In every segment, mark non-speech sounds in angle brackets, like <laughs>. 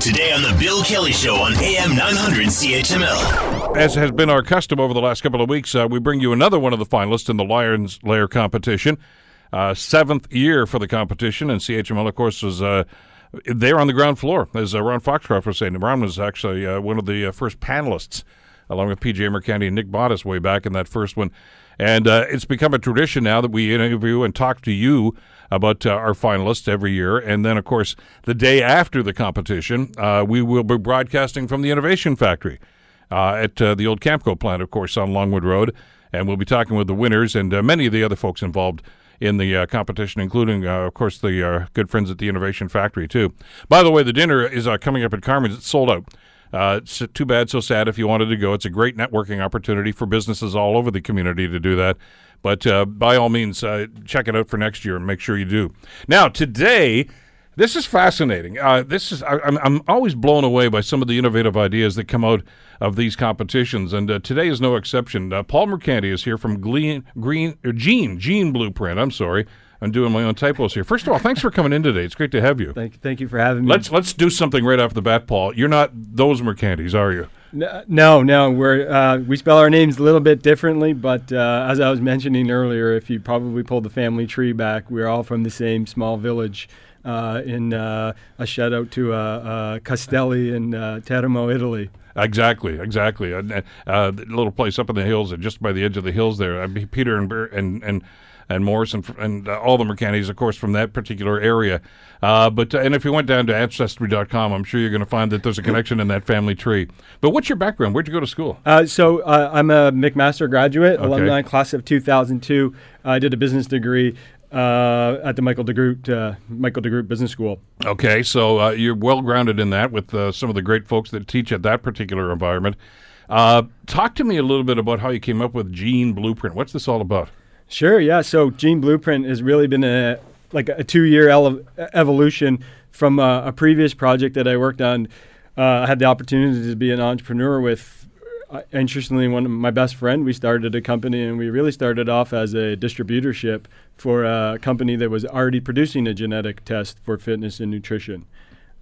Today on The Bill Kelly Show on AM 900 CHML. As has been our custom over the last couple of weeks, uh, we bring you another one of the finalists in the Lions Lair competition. Uh, seventh year for the competition, and CHML, of course, was uh, there on the ground floor, as uh, Ron Foxcroft was saying. Ron was actually uh, one of the uh, first panelists, along with PJ Mercanti and Nick Bottas way back in that first one. And uh, it's become a tradition now that we interview and talk to you about uh, our finalists every year. And then, of course, the day after the competition, uh, we will be broadcasting from the Innovation Factory uh, at uh, the old Camco plant, of course, on Longwood Road. And we'll be talking with the winners and uh, many of the other folks involved in the uh, competition, including, uh, of course, the uh, good friends at the Innovation Factory, too. By the way, the dinner is coming up at Carmen's. It's sold out. Uh, it's too bad, so sad if you wanted to go. It's a great networking opportunity for businesses all over the community to do that. But uh, by all means, uh, check it out for next year and make sure you do. Now, today, this is fascinating. Uh, this is I, I'm, I'm always blown away by some of the innovative ideas that come out of these competitions, and uh, today is no exception. Uh, Paul Mercanti is here from Glean, Green Gene Gene Blueprint. I'm sorry. I'm doing my own typos here. First of all, thanks for coming in today. It's great to have you. Thank, thank you for having me. Let's let's do something right off the bat, Paul. You're not those Mercantis, are you? No, no, we're uh, we spell our names a little bit differently, but uh, as I was mentioning earlier, if you probably pull the family tree back, we're all from the same small village. Uh, in uh, a shout out to uh, uh, Castelli in uh, Teramo, Italy. Exactly, exactly. Uh, uh, little place up in the hills, and just by the edge of the hills there. Peter and and and and Morris and, uh, all the Mercantis, of course, from that particular area. Uh, but and if you went down to ancestry.com, I'm sure you're going to find that there's a connection in that family tree. But what's your background? Where'd you go to school? Uh, so uh, I'm a McMaster graduate, Okay. alumni class of 2002. I did a business degree uh, at the Michael DeGroote uh, Michael DeGroote Business School. Okay, so uh, you're well grounded in that with uh, some of the great folks that teach at that particular environment. Uh, talk to me a little bit about how you came up with Gene Blueprint. What's this all about? Sure, yeah. So Gene Blueprint has really been a like a two-year evolution from a previous project that I worked on. Uh, I had the opportunity to be an entrepreneur with, uh, interestingly, one of my best friend. We started a company, and we really started off as a distributorship for a company that was already producing a genetic test for fitness and nutrition.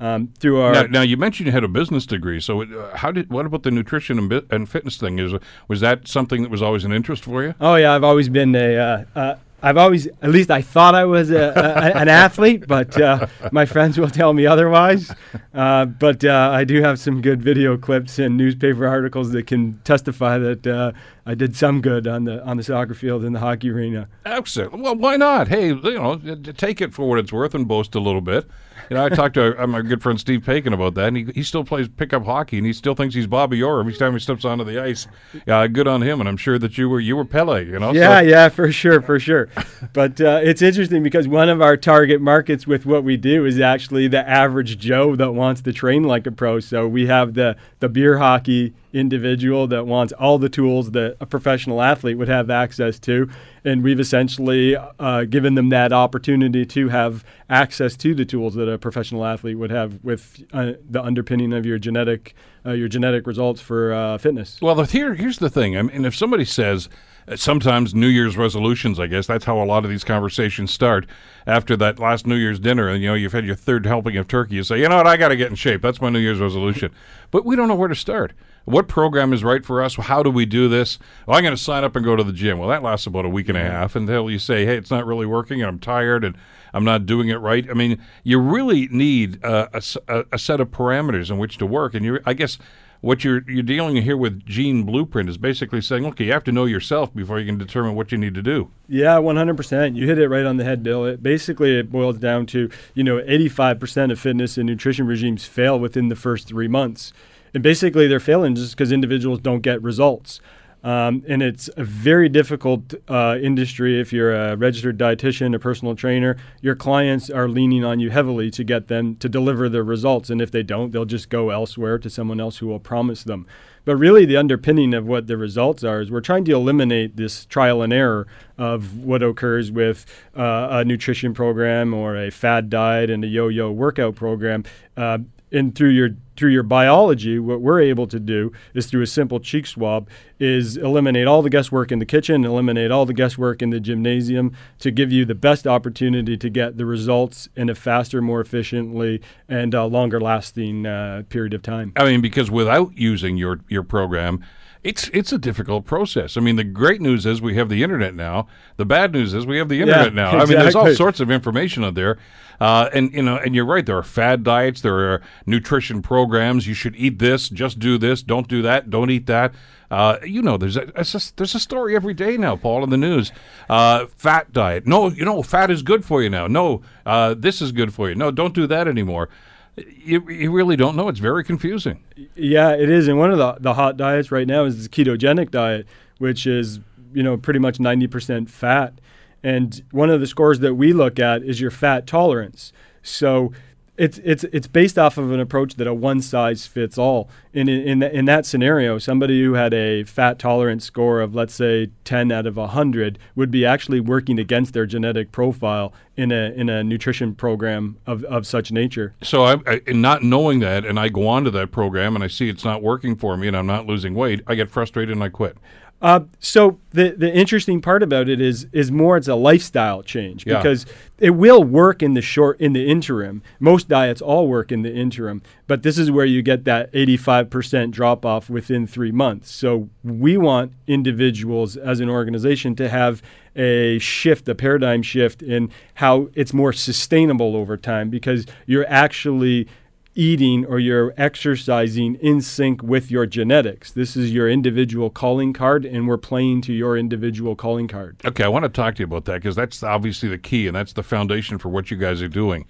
Um, through our Now, now you mentioned you had a business degree, so uh, how did what about the nutrition and, bi- and fitness thing? Is was that something that was always an interest for you? Oh yeah, I've always been a. Uh, uh, I've always, at least I thought I was a, a, an athlete, but uh, my friends will tell me otherwise. Uh, but uh, I do have some good video clips and newspaper articles that can testify that uh, I did some good on the on the soccer field and the hockey arena. Excellent. Well, why not? Hey, you know, take it for what it's worth and boast a little bit. You know, I talked to uh, my good friend Steve Paikin about that, and he, he still plays pickup hockey, and he still thinks he's Bobby Orr every time he steps onto the ice. Yeah, good on him, and I'm sure that you were you were Pele. You know, Yeah, So- yeah, for sure, for sure. but uh, it's interesting because one of our target markets with what we do is actually the average Joe that wants to train like a pro. So we have the the beer hockey individual that wants all the tools that a professional athlete would have access to, and we've essentially uh, given them that opportunity to have access to the tools that a professional athlete would have with uh, the underpinning of your genetic uh, your genetic results for uh, fitness. Well, here, here's the thing. I mean, if somebody says uh, sometimes New Year's resolutions, I guess that's how a lot of these conversations start. After that last New Year's dinner, and you know you've had your third helping of turkey, you say, you know what, I got to get in shape. That's my New Year's resolution. But we don't know where to start. What program is right for us? How do we do this? Well, I'm going to sign up and go to the gym. Well, that lasts about a week and a half until you say, hey, it's not really working, and I'm tired, and I'm not doing it right. I mean, you really need uh, a, a- a set of parameters in which to work, and you, I guess what you're you're dealing here with Gene Blueprint is basically saying, look, you have to know yourself before you can determine what you need to do. Yeah, 100%. You hit it right on the head, Bill. It basically it boils down to, you know, 85% of fitness and nutrition regimes fail within the first 3 months. And basically they're failing just because individuals don't get results. Um, and it's a very difficult uh, industry if you're a registered dietitian, a personal trainer. Your clients are leaning on you heavily to get them to deliver the results. And if they don't, they'll just go elsewhere to someone else who will promise them. But really, the underpinning of what the results are is we're trying to eliminate this trial and error of what occurs with uh, a nutrition program or a fad diet and a yo yo workout program. Uh, and through your through your biology, what we're able to do is through a simple cheek swab is eliminate all the guesswork in the kitchen, eliminate all the guesswork in the gymnasium to give you the best opportunity to get the results in a faster, more efficiently, and uh, longer lasting uh, period of time. I mean, because without using your your program, it's it's a difficult process. I mean, the great news is we have the internet now. The bad news is we have the internet Yeah, now. I mean, there's all sorts of information out there, uh, and you know, and you're right. There are fad diets. There are nutrition programs. You should eat this. Just do this. Don't do that. Don't eat that. Uh, you know, there's a, just- there's a story every day now, Paul, in the news. Uh, fat diet. No, you know, fat is good for you now. No, uh, this is good for you. No, don't do that anymore. You, you really don't know. It's very confusing. Yeah, it is. And one of the, the hot diets right now is the ketogenic diet, which is, you know, pretty much 90% fat. And one of the scores that we look at is your fat tolerance. So it's it's it's based off of an approach that a one size fits all. In in in, that scenario, somebody who had a fat tolerance score of let's say 10 out of 100 would be actually working against their genetic profile in a in a nutrition program of, of such nature. So I, I not knowing that, and I go on to that program, and I see it's not working for me, and I'm not losing weight. I get frustrated and I quit. Uh, so the the interesting part about it is is more it's a lifestyle change Yeah. because it will work in the short in the interim. Most diets all work in the interim, but this is where you get that 85% drop off within 3 months. So we want individuals as an organization to have a shift, a paradigm shift in how it's more sustainable over time because you're actually eating or you're exercising in sync with your genetics. This is your individual calling card, and we're playing to your individual calling card. Okay, I want to talk to you about that because that's obviously the key, and that's the foundation for what you guys are doing.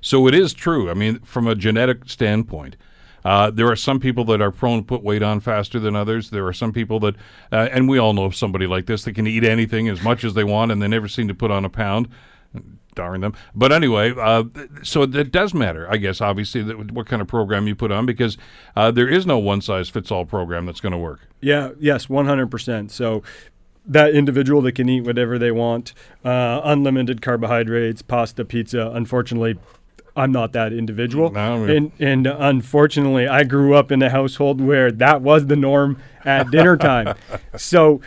So it is true. I mean, from a genetic standpoint. Uh, there are some people that are prone to put weight on faster than others. There are some people that, uh, and we all know somebody like this that can eat anything as much as they want, and they never seem to put on a pound. Darn them. But anyway, uh, so it does matter, I guess, obviously, that what kind of program you put on because uh, there is no one size fits all program that's going to work. Yeah, yes, 100%. So that individual that can eat whatever they want, uh, unlimited carbohydrates, pasta, pizza. Unfortunately, I'm not that individual. No, and, and unfortunately, I grew up in a household where that was the norm at dinner time. <laughs> so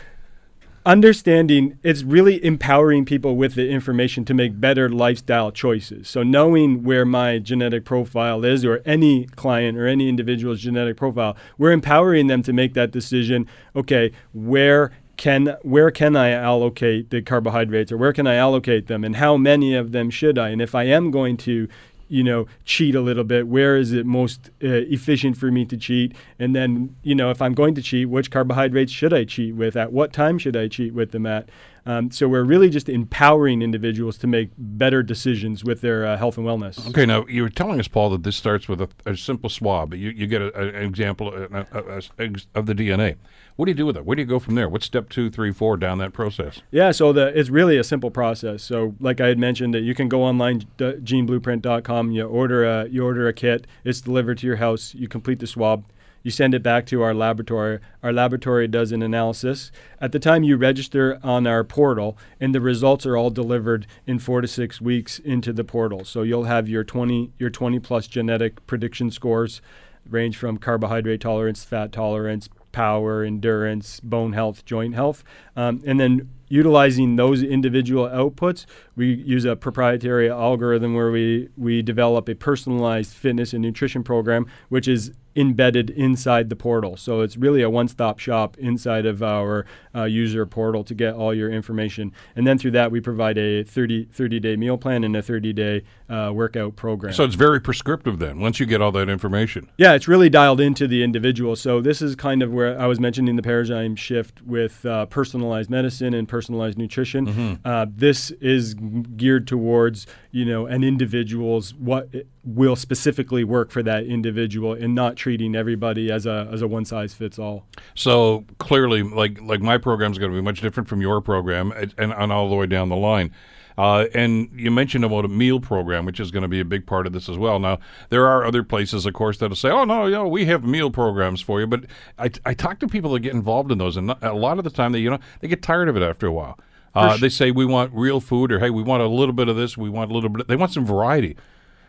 understanding it's really empowering people with the information to make better lifestyle choices. So knowing where my genetic profile is or any client or any individual's genetic profile, we're empowering them to make that decision, okay, where can where can I allocate the carbohydrates or where can I allocate them and how many of them should I? And if I am going to you know, cheat a little bit. Where is it most uh, efficient for me to cheat? And then, you know, if I'm going to cheat, which carbohydrates should I cheat with? At what time should I cheat with them at? Um, so we're really just empowering individuals to make better decisions with their uh, health and wellness. Okay, now you were telling us, Paul, that this starts with a, a simple swab. You, you get a, a- an example uh, uh, uh, of the DNA. What do you do with it? Where do you go from there? What's step two, three, four down that process? Yeah, so the it's really a simple process. So, like I had mentioned, that you can go online, d- geneblueprint.com. You order a you order a kit. It's delivered to your house. You complete the swab. You send it back to our laboratory. Our laboratory does an analysis. At the time you register on our portal, and the results are all delivered in four to six weeks into the portal. So you'll have your 20 your 20 plus genetic prediction scores, range from carbohydrate tolerance, fat tolerance, power, endurance, bone health, joint health, um, and then utilizing those individual outputs, we use a proprietary algorithm where we we develop a personalized fitness and nutrition program, which is embedded inside the portal. So it's really a one-stop shop inside of our uh, user portal to get all your information. And then through that, we provide a 30, 30-day meal plan and a 30-day uh, workout program. So it's very prescriptive then, once you get all that information. Yeah, it's really dialed into the individual. So this is kind of where I was mentioning the paradigm shift with uh, personalized medicine and personalized nutrition. Uh, this is geared towards you know an individual's what will specifically work for that individual, and not treating everybody as a as a one size fits all. So clearly, like like my program is going to be much different from your program, and, and, and all the way down the line. Uh, and you mentioned about a meal program, which is going to be a big part of this as well. Now, there are other places, of course, that'll say, "Oh no, you know, we have meal programs for you." But I, I talk to people that get involved in those, and a lot of the time, they you know they get tired of it after a while. Uh, they say we want real food, or hey, we want a little bit of this, we want a little bit. They want some variety.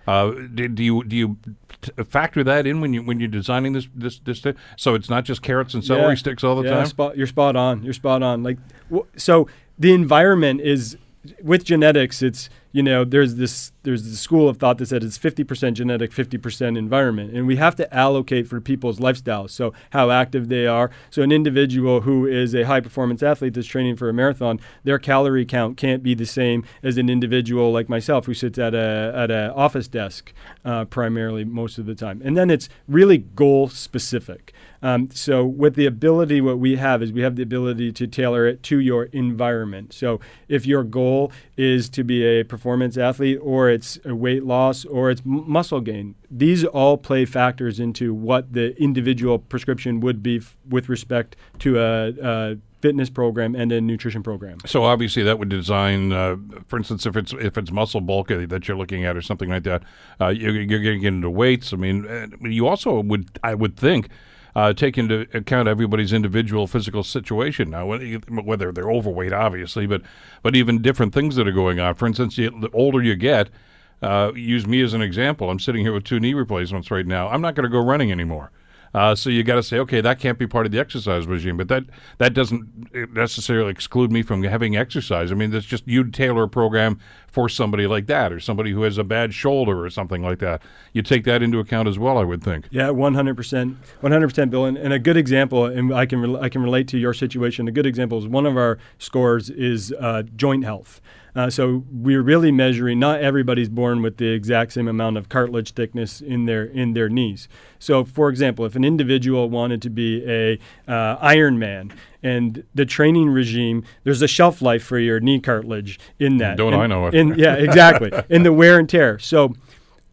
Uh, do, do you do you factor that in when you when you're designing this this this? Thing? So it's not just carrots and celery Yeah. sticks all the yeah, time. Spot, you're spot on. You're spot on. Like, w- so the environment is with genetics. It's you know there's this there's the school of thought that said it's 50% genetic, 50% environment, and we have to allocate for people's lifestyles. So how active they are. So an individual who is a high performance athlete that's training for a marathon, their calorie count can't be the same as an individual like myself who sits at a at a office desk uh, primarily most of the time. And then it's really goal specific. Um, so with the ability, what we have is we have the ability to tailor it to your environment. So if your goal is to be a performance athlete, or it's weight loss, or it's m- muscle gain, these all play factors into what the individual prescription would be f- with respect to a, a fitness program and a nutrition program. So obviously that would design, uh, for instance, if it's if it's muscle bulk that you're looking at or something like that, uh, you're, you're getting into weights. I mean, you also would, I would think, uh, take into account everybody's individual physical situation. Now, whether they're overweight, obviously, but but even different things that are going on. For instance, the older you get, uh, use me as an example. I'm sitting here with two knee replacements right now. I'm not going to go running anymore. Uh, so you got to say, okay, that can't be part of the exercise regime, but that that doesn't necessarily exclude me from having exercise. I mean, that's just you'd tailor a program for somebody like that, or somebody who has a bad shoulder or something like that. You take that into account as well, I would think. Yeah, one hundred percent, one hundred percent, Bill. And, and a good example, and I can rel I can relate to your situation. A good example is one of our scores is uh, joint health. Uh, so we're really measuring. Not everybody's born with the exact same amount of cartilage thickness in their in their knees. So, for example, if an individual wanted to be a uh, Ironman and the training regime, there's a shelf life for your knee cartilage in that. Don't And- I know it. in- yeah, exactly. <laughs> in the wear and tear. So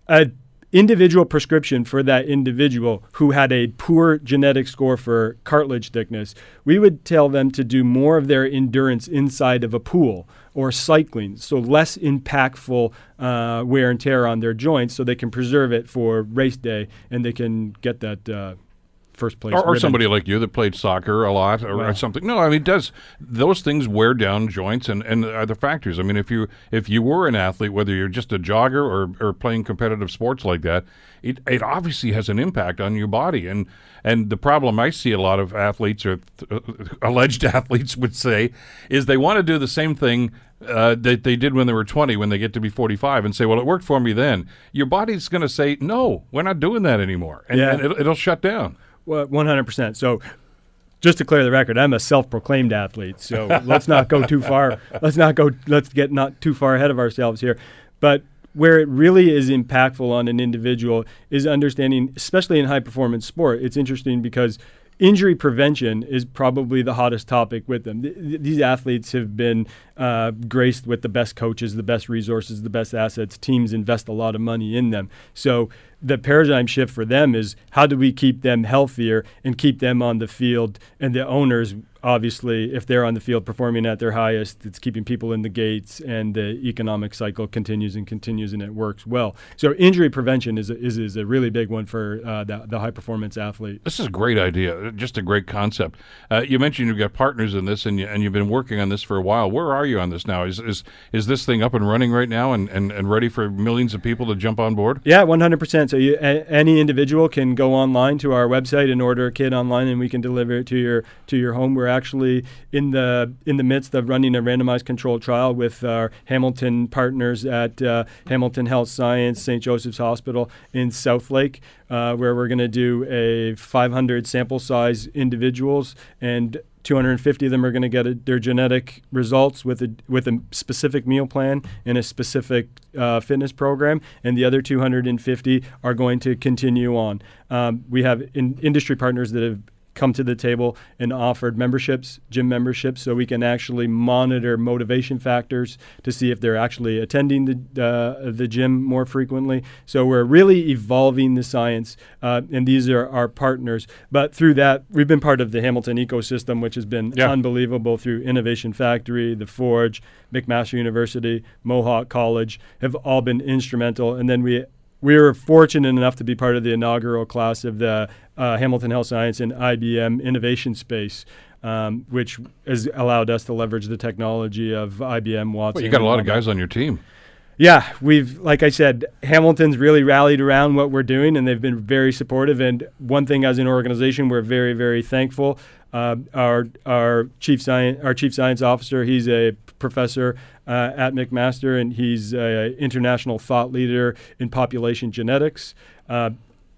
a individual prescription for that individual who had a poor genetic score for cartilage thickness, we would tell them to do more of their endurance inside of a pool or cycling, so less impactful uh, wear and tear on their joints, so they can preserve it for race day and they can get that uh, first place. Or, or ribbon. somebody like you that played soccer a lot or, or something. No, I mean, it does those things wear down joints and, and other factors? I mean, if you if you were an athlete, whether you're just a jogger or, or playing competitive sports like that, it, it obviously has an impact on your body. And and the problem I see a lot of athletes or uh, alleged <laughs> athletes would say is they want to do the same thing uh, that they did when they were 20 when they get to be 45 and say, well, it worked for me then. Your body's going to say, no, we're not doing that anymore. And, Yeah. and it'll, it'll shut down. Well, 100%. So just to clear the record, I'm a self-proclaimed athlete. So <laughs> let's not go too far. Let's not go let's get not too far ahead of ourselves here. But where it really is impactful on an individual is understanding, especially in high performance sport. It's interesting because injury prevention is probably the hottest topic with them. Th- th- these athletes have been uh, graced with the best coaches, the best resources, the best assets. Teams invest a lot of money in them. So the paradigm shift for them is how do we keep them healthier and keep them on the field? And the owners, obviously, if they're on the field performing at their highest, it's keeping people in the gates, and the economic cycle continues and continues, and it works well. So injury prevention is a, is, is a really big one for uh, the, the high performance athlete. This is a great idea, just a great concept. Uh, you mentioned you've got partners in this, and you, and you've been working on this for a while. Where are you on this now? Is is is this thing up and running right now, and, and, and ready for millions of people to jump on board? Yeah, 100%. So you, a, any individual can go online to our website and order a kit online, and we can deliver it to your to your home. We're actually in the in the midst of running a randomized controlled trial with our Hamilton partners at uh, Hamilton Health Science, St. Joseph's Hospital in Southlake, uh, where we're going to do a 500 sample size individuals and 250 of them are going to get a, their genetic results with a with a specific meal plan and a specific uh, fitness program, and the other 250 are going to continue on. Um, we have in, industry partners that have come to the table and offered memberships, gym memberships, so we can actually monitor motivation factors to see if they're actually attending the uh, the gym more frequently. So we're really evolving the science, uh, and these are our partners. But through that, we've been part of the Hamilton ecosystem, which has been Yeah. unbelievable through Innovation Factory, the Forge, McMaster University, Mohawk College have all been instrumental. And then we we were fortunate enough to be part of the inaugural class of the uh, Hamilton Health Science and IBM Innovation Space, um, which has allowed us to leverage the technology of IBM Watson. Well, you got a lot of guys on your team. Yeah, we've like I said, Hamilton's really rallied around what we're doing, and they've been very supportive. And one thing, as an organization, we're very, very thankful. Uh, our our chief science our chief science officer, he's a professor uh, at McMaster, and he's an international thought leader in population genetics. Uh,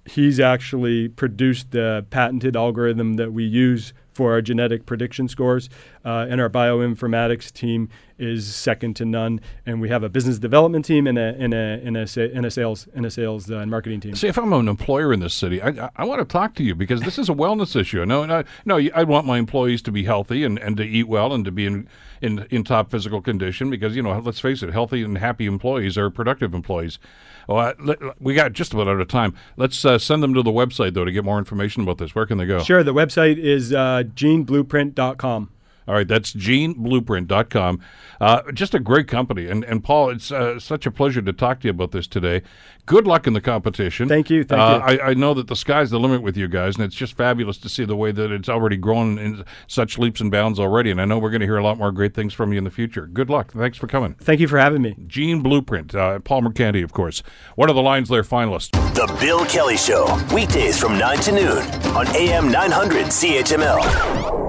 he's actually produced the patented algorithm that we use for our genetic prediction scores. Uh, and our bioinformatics team is second to none. And we have a business development team and a and a and a, and a sales and a sales uh, and marketing team. See, if I'm an employer in this city, I, I, I want to talk to you because this is a wellness issue. No, no, no. I want my employees to be healthy and, and to eat well and to be in, in in top physical condition because you know, let's face it, healthy and happy employees are productive employees. Well, we got just about out of time. Let's uh, send them to the website though to get more information about this. Where can they go? Sure. The website is uh, geneblueprint.com. All right, that's geneblueprint.com. Uh, just a great company. And, and Paul, it's uh, such a pleasure to talk to you about this today. Good luck in the competition. Thank you. Thank uh, you. I, I, know that the sky's the limit with you guys, and it's just fabulous to see the way that it's already grown in such leaps and bounds already. And I know we're going to hear a lot more great things from you in the future. Good luck. Thanks for coming. Thank you for having me. Gene Blueprint, uh, Paul Mercanti, of course. One of the Lions Lair finalists. The Bill Kelly Show, weekdays from 9 to noon on AM 900 CHML.